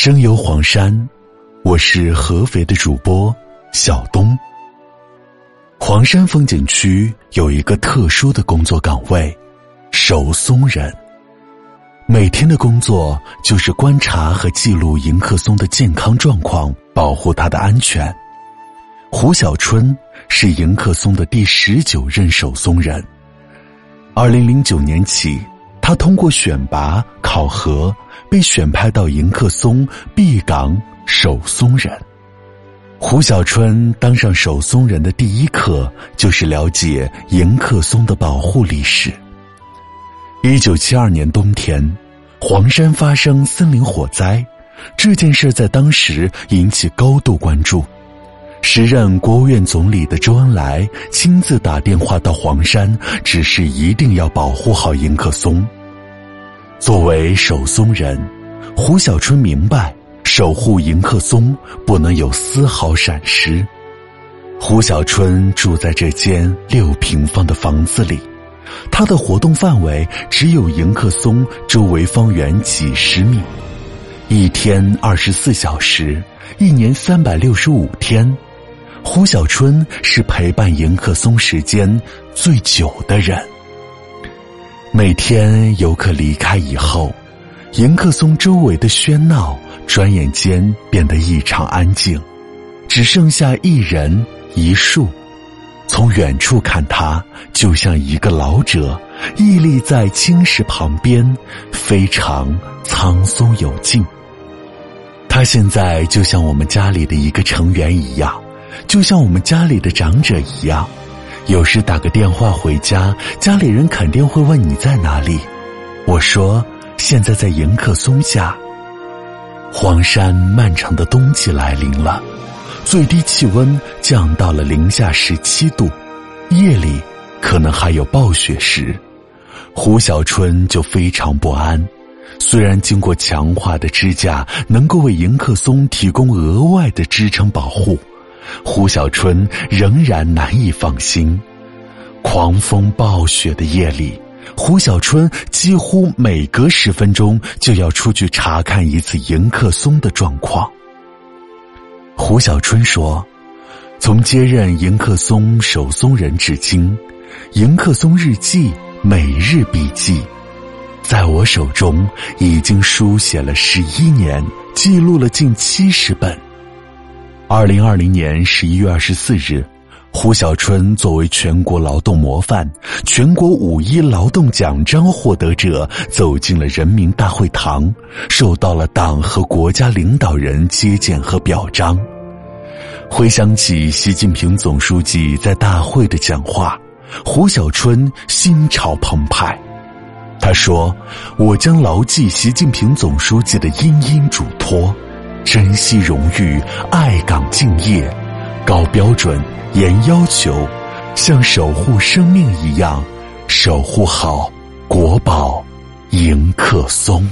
声游黄山，我是合肥的主播小东。黄山风景区有一个特殊的工作岗位——守松人。每天的工作就是观察和记录迎客松的健康状况，保护它的安全。胡小春是迎客松的第十九任守松人。二零零九年起。他通过选拔考核，被选派到迎客松 B 岗守松人。胡小春当上守松人的第一课就是了解迎客松的保护历史。一九七二年冬天，黄山发生森林火灾，这件事在当时引起高度关注。时任国务院总理的周恩来亲自打电话到黄山，指示一定要保护好迎客松。作为守松人，胡小春明白守护迎客松不能有丝毫闪失。胡小春住在这间六平方的房子里，他的活动范围只有迎客松周围方圆几十米。一天二十四小时，一年三百六十五天，胡小春是陪伴迎客松时间最久的人。每天游客离开以后，迎客松周围的喧闹转眼间变得异常安静，只剩下一人一树。从远处看，他就像一个老者，屹立在青石旁边，非常苍松有劲。他现在就像我们家里的一个成员一样，就像我们家里的长者一样。有时打个电话回家，家里人肯定会问你在哪里。我说现在在迎客松下。黄山漫长的冬季来临了，最低气温降到了零下十七度，夜里可能还有暴雪时，胡小春就非常不安。虽然经过强化的支架能够为迎客松提供额外的支撑保护。胡小春仍然难以放心。狂风暴雪的夜里，胡小春几乎每隔十分钟就要出去查看一次迎客松的状况。胡小春说：“从接任迎客松守松人至今，迎客松日记每日笔记，在我手中已经书写了十一年，记录了近七十本。”二零二零年十一月二十四日，胡小春作为全国劳动模范、全国五一劳动奖章获得者，走进了人民大会堂，受到了党和国家领导人接见和表彰。回想起习近平总书记在大会的讲话，胡小春心潮澎湃。他说：“我将牢记习近平总书记的殷殷嘱托。”珍惜荣誉，爱岗敬业，高标准，严要求，像守护生命一样，守护好国宝迎客松。